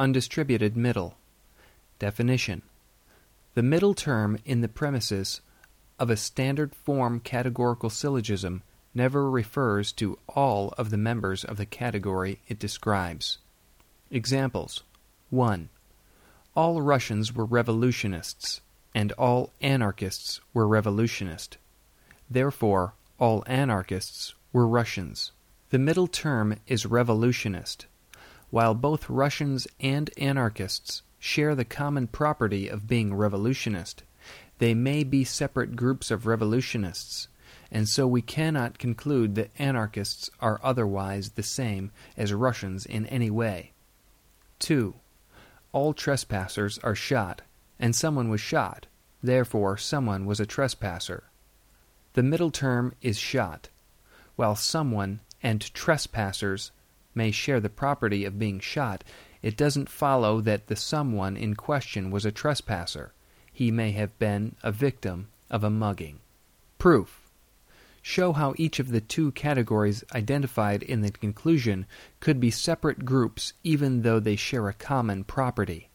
undistributed middle. Definition The middle term in the premises of a standard form categorical syllogism never refers to all of the members of the category it describes. Examples 1. All Russians were revolutionists, and all anarchists were revolutionist. Therefore, all anarchists were Russians. The middle term is revolutionist. While both Russians and anarchists share the common property of being revolutionist, they may be separate groups of revolutionists, and so we cannot conclude that anarchists are otherwise the same as Russians in any way. 2. All trespassers are shot, and someone was shot, therefore someone was a trespasser. The middle term is shot, while someone and trespassers may share the property of being shot, it doesn't follow that the someone in question was a trespasser. He may have been a victim of a mugging. Proof. Show how each of the two categories identified in the conclusion could be separate groups even though they share a common property.